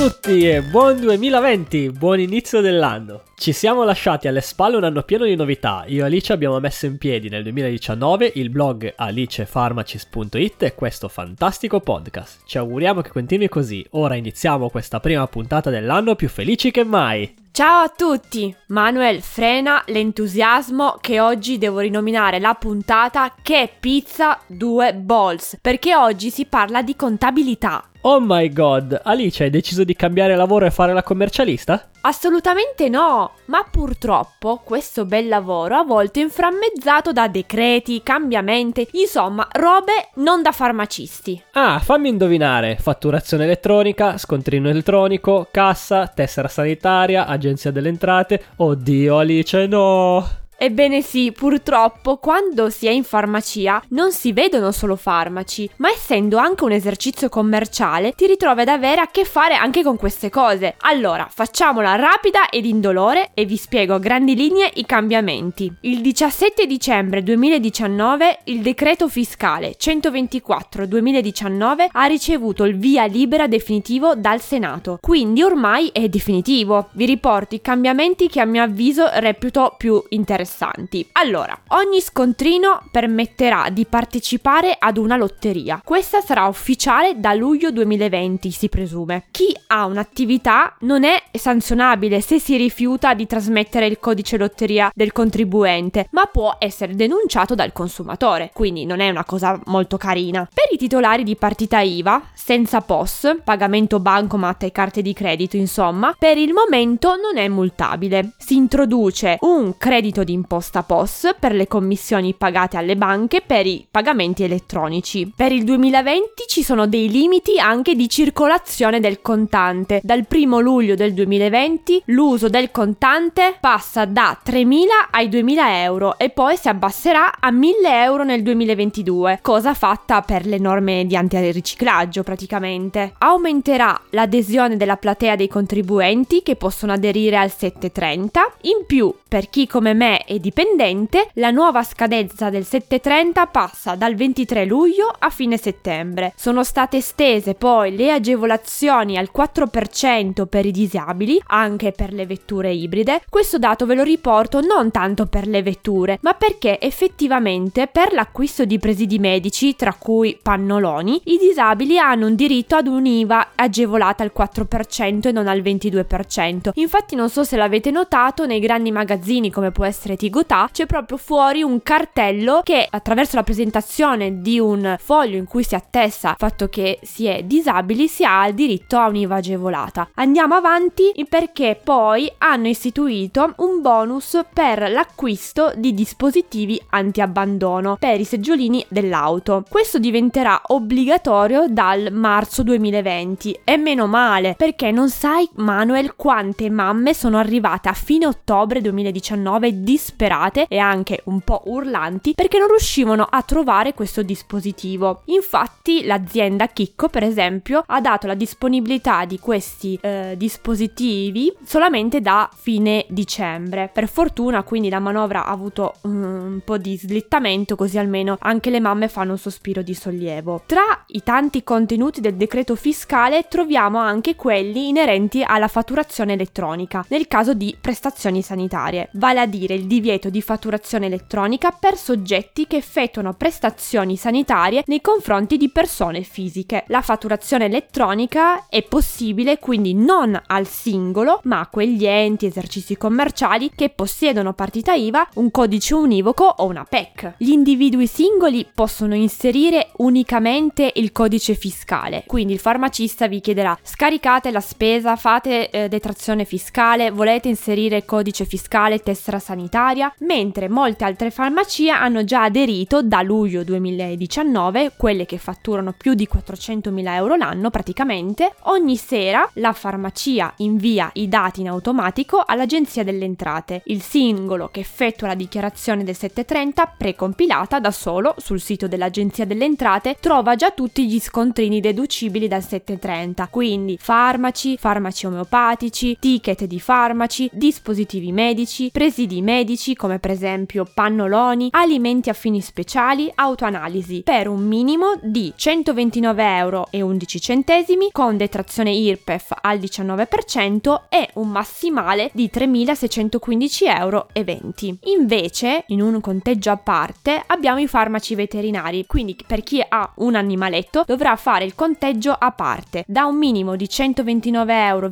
Tutti e buon 2020, buon inizio dell'anno. Ci siamo lasciati alle spalle un anno pieno di novità. Io e Alice abbiamo messo in piedi nel 2019 il blog alicefarmacis.it e questo fantastico podcast. Ci auguriamo che continui così. Ora iniziamo questa prima puntata dell'anno più felici che mai. Ciao a tutti! Manuel frena l'entusiasmo che oggi devo rinominare la puntata Che pizza 2 balls, perché oggi si parla di contabilità. Oh my god, Alice hai deciso di cambiare lavoro e fare la commercialista? Assolutamente no, ma purtroppo questo bel lavoro a volte è inframmezzato da decreti, cambiamenti, insomma, robe non da farmacisti. Ah, fammi indovinare, fatturazione elettronica, scontrino elettronico, cassa, tessera sanitaria, agenzia delle entrate, oddio Alice no! Ebbene sì, purtroppo quando si è in farmacia non si vedono solo farmaci, ma essendo anche un esercizio commerciale ti ritrovi ad avere a che fare anche con queste cose. Allora, facciamola rapida ed indolore e vi spiego a grandi linee i cambiamenti. Il 17 dicembre 2019 il decreto fiscale 124-2019 ha ricevuto il via libera definitivo dal Senato, quindi ormai è definitivo. Vi riporto i cambiamenti che a mio avviso reputo più interessanti interessanti. Allora, ogni scontrino permetterà di partecipare ad una lotteria. Questa sarà ufficiale da luglio 2020, si presume. Chi ha un'attività non è sanzionabile se si rifiuta di trasmettere il codice lotteria del contribuente, ma può essere denunciato dal consumatore, quindi non è una cosa molto carina. Per i titolari di partita IVA, senza POS, pagamento bancomat e carte di credito, insomma, per il momento non è multabile. Si introduce un credito di imposta POS per le commissioni pagate alle banche per i pagamenti elettronici. Per il 2020 ci sono dei limiti anche di circolazione del contante. Dal 1 luglio del 2020 l'uso del contante passa da 3.000 ai 2.000 euro e poi si abbasserà a 1.000 euro nel 2022, cosa fatta per le norme di antiriciclaggio praticamente. Aumenterà l'adesione della platea dei contribuenti che possono aderire al 730. In più, per chi come me e dipendente, la nuova scadenza del 730 passa dal 23 luglio a fine settembre. Sono state estese poi le agevolazioni al 4% per i disabili, anche per le vetture ibride. Questo dato ve lo riporto non tanto per le vetture, ma perché effettivamente per l'acquisto di presidi medici, tra cui pannoloni, i disabili hanno un diritto ad un'IVA agevolata al 4% e non al 22%. Infatti non so se l'avete notato, nei grandi magazzini come può essere Tigotà c'è proprio fuori un cartello che attraverso la presentazione di un foglio in cui si attesta il fatto che si è disabili si ha il diritto a un'IVA agevolata. Andiamo avanti perché poi hanno istituito un bonus per l'acquisto di dispositivi anti-abbandono per i seggiolini dell'auto. Questo diventerà obbligatorio dal marzo 2020 e meno male perché non sai Manuel quante mamme sono arrivate a fine ottobre 2019 disperate disperate e anche un po' urlanti perché non riuscivano a trovare questo dispositivo. Infatti l'azienda Chicco, per esempio, ha dato la disponibilità di questi eh, dispositivi solamente da fine dicembre. Per fortuna quindi la manovra ha avuto un po' di slittamento così almeno anche le mamme fanno un sospiro di sollievo. Tra i tanti contenuti del decreto fiscale troviamo anche quelli inerenti alla fatturazione elettronica nel caso di prestazioni sanitarie, vale a dire il divieto di fatturazione elettronica per soggetti che effettuano prestazioni sanitarie nei confronti di persone fisiche. La fatturazione elettronica è possibile quindi non al singolo, ma a quegli enti, esercizi commerciali che possiedono partita IVA, un codice univoco o una PEC. Gli individui singoli possono inserire unicamente il codice fiscale, quindi il farmacista vi chiederà scaricate la spesa, fate eh, detrazione fiscale, volete inserire codice fiscale, tessera sanitaria, sanitaria, mentre molte altre farmacie hanno già aderito da luglio 2019, quelle che fatturano più di 400.000 euro l'anno praticamente, ogni sera la farmacia invia i dati in automatico all'Agenzia delle Entrate. Il singolo che effettua la dichiarazione del 730 precompilata da solo sul sito dell'Agenzia delle Entrate trova già tutti gli scontrini deducibili dal 730, quindi farmaci, farmaci omeopatici, ticket di farmaci, dispositivi medici, presidi medici, medici come per esempio pannoloni, alimenti a fini speciali, autoanalisi per un minimo di 129 euro 11 centesimi con detrazione IRPEF al 19% e un massimale di 3.615 euro 20. Invece, in un conteggio a parte, abbiamo i farmaci veterinari, quindi per chi ha un animaletto dovrà fare il conteggio a parte, da un minimo di 129,11 euro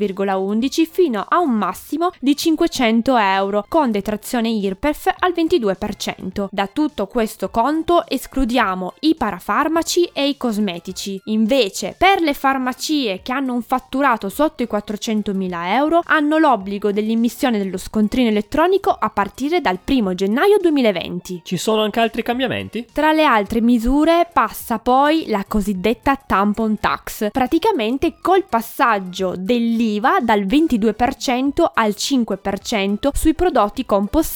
fino a un massimo di 500 euro con detrazione IRPEF al 22%. Da tutto questo conto escludiamo i parafarmaci e i cosmetici. Invece, per le farmacie che hanno un fatturato sotto i 400.000 euro hanno l'obbligo dell'immissione dello scontrino elettronico a partire dal 1 gennaio 2020. Ci sono anche altri cambiamenti? Tra le altre misure passa poi la cosiddetta tampon tax, praticamente col passaggio dell'IVA dal 22% al 5% sui prodotti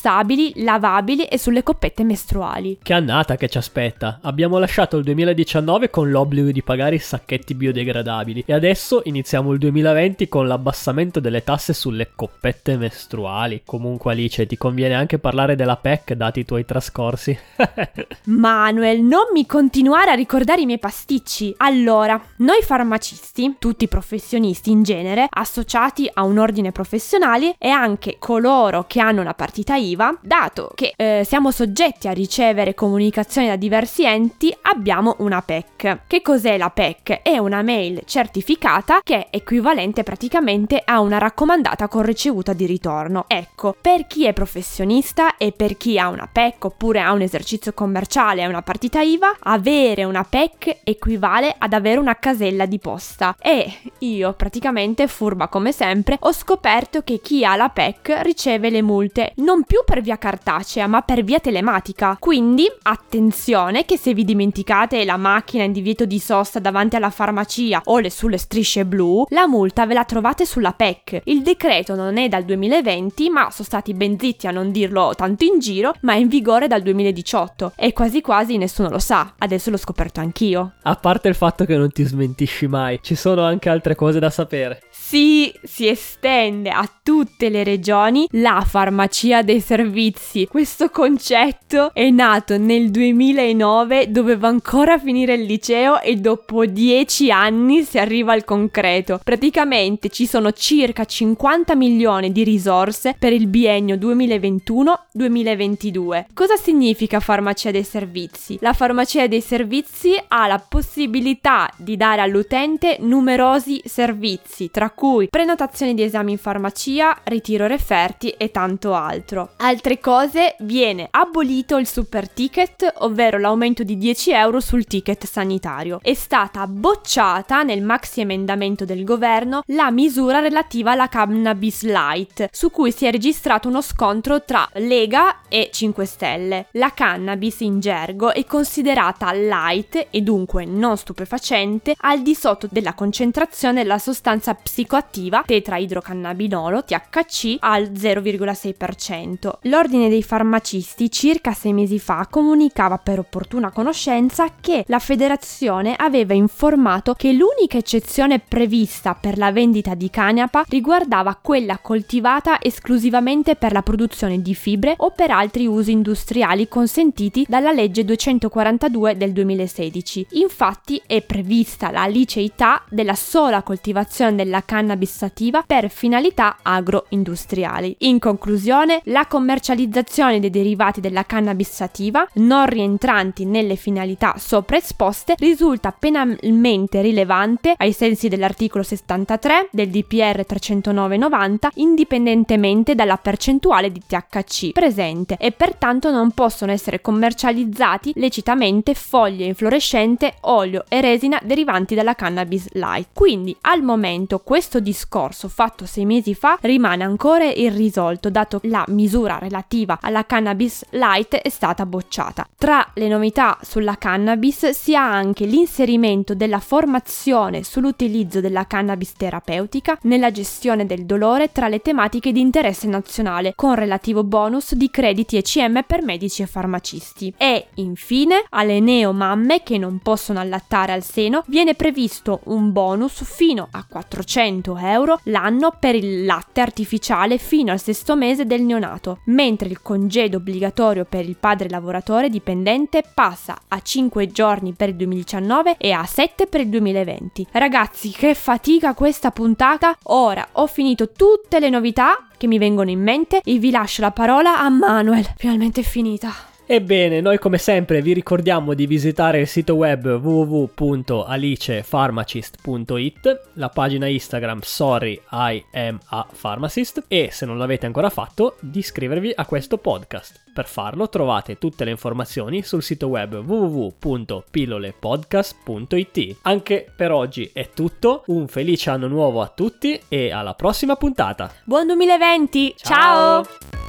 compostabili, lavabili e sulle coppette mestruali. Che annata che ci aspetta! Abbiamo lasciato il 2019 con l'obbligo di pagare i sacchetti biodegradabili e adesso iniziamo il 2020 con l'abbassamento delle tasse sulle coppette mestruali. Comunque Alice, ti conviene anche parlare della PEC dati i tuoi trascorsi. Manuel, non mi continuare a ricordare i miei pasticci. Allora, noi farmacisti, tutti professionisti in genere, associati a un ordine professionale e anche coloro che hanno una partita IVA, dato che eh, siamo soggetti a ricevere comunicazioni da diversi enti, abbiamo una PEC. Che cos'è la PEC? È una mail certificata che è equivalente praticamente a una raccomandata con ricevuta di ritorno. Ecco, per chi è professionista e per chi ha una PEC oppure ha un esercizio commerciale e una partita IVA, avere una PEC equivale ad avere una casella di posta. E io praticamente, furba come sempre, ho scoperto che chi ha la PEC riceve le multe non più per via cartacea ma per via telematica. Quindi attenzione che se vi dimenticate la macchina in divieto di sosta davanti alla farmacia o le sulle strisce blu, la multa ve la trovate sulla PEC. Il decreto non è dal 2020 ma sono stati ben zitti a non dirlo tanto in giro, ma è in vigore dal 2018 e quasi quasi nessuno lo sa. Adesso l'ho scoperto anch'io. A parte il fatto che non ti smentisci mai, ci sono anche altre cose da sapere. Sì, si estende a tutte le regioni la farmacia dei servizi. Questo concetto è nato nel 2009, doveva ancora finire il liceo e dopo dieci anni si arriva al concreto. Praticamente ci sono circa 50 milioni di risorse per il biennio 2021-2022. Cosa significa farmacia dei servizi? La farmacia dei servizi ha la possibilità di dare all'utente numerosi servizi, tra cui prenotazione di esami in farmacia, ritiro referti e tanto altro. Altre cose, viene abolito il super ticket, ovvero l'aumento di 10 euro sul ticket sanitario. È stata bocciata nel maxi emendamento del governo la misura relativa alla cannabis light, su cui si è registrato uno scontro tra Lega e 5 Stelle. La cannabis in gergo è considerata light e dunque non stupefacente al di sotto della concentrazione della sostanza psicoattiva tetraidrocannabinolo THC al 0,6%. L'ordine dei farmacisti circa sei mesi fa comunicava per opportuna conoscenza che la federazione aveva informato che l'unica eccezione prevista per la vendita di canapa riguardava quella coltivata esclusivamente per la produzione di fibre o per altri usi industriali consentiti dalla legge 242 del 2016. Infatti è prevista la liceità della sola coltivazione della cannabis sativa per finalità agroindustriali. In conclusione, la commercializzazione dei derivati della cannabis sativa non rientranti nelle finalità sopra esposte risulta penalmente rilevante ai sensi dell'articolo 63 del DPR 309-90 indipendentemente dalla percentuale di THC presente e pertanto non possono essere commercializzati lecitamente foglie inflorescente, olio e resina derivanti dalla cannabis light. Quindi al momento questo discorso fatto sei mesi fa rimane ancora irrisolto dato la misura relativa alla cannabis light è stata bocciata. Tra le novità sulla cannabis si ha anche l'inserimento della formazione sull'utilizzo della cannabis terapeutica nella gestione del dolore tra le tematiche di interesse nazionale con relativo bonus di crediti ECM per medici e farmacisti. E infine alle neomamme che non possono allattare al seno viene previsto un bonus fino a 400 100 euro l'anno per il latte artificiale fino al sesto mese del neonato Senato, mentre il congedo obbligatorio per il padre lavoratore dipendente passa a 5 giorni per il 2019 e a 7 per il 2020. Ragazzi, che fatica questa puntata! Ora ho finito tutte le novità che mi vengono in mente e vi lascio la parola a Manuel. Finalmente è finita. Ebbene, noi come sempre vi ricordiamo di visitare il sito web www.alicepharmacist.it, la pagina Instagram Sorry I am a pharmacist e se non l'avete ancora fatto di iscrivervi a questo podcast. Per farlo trovate tutte le informazioni sul sito web www.pillolepodcast.it. Anche per oggi è tutto, un felice anno nuovo a tutti e alla prossima puntata. Buon 2020! Ciao! Ciao!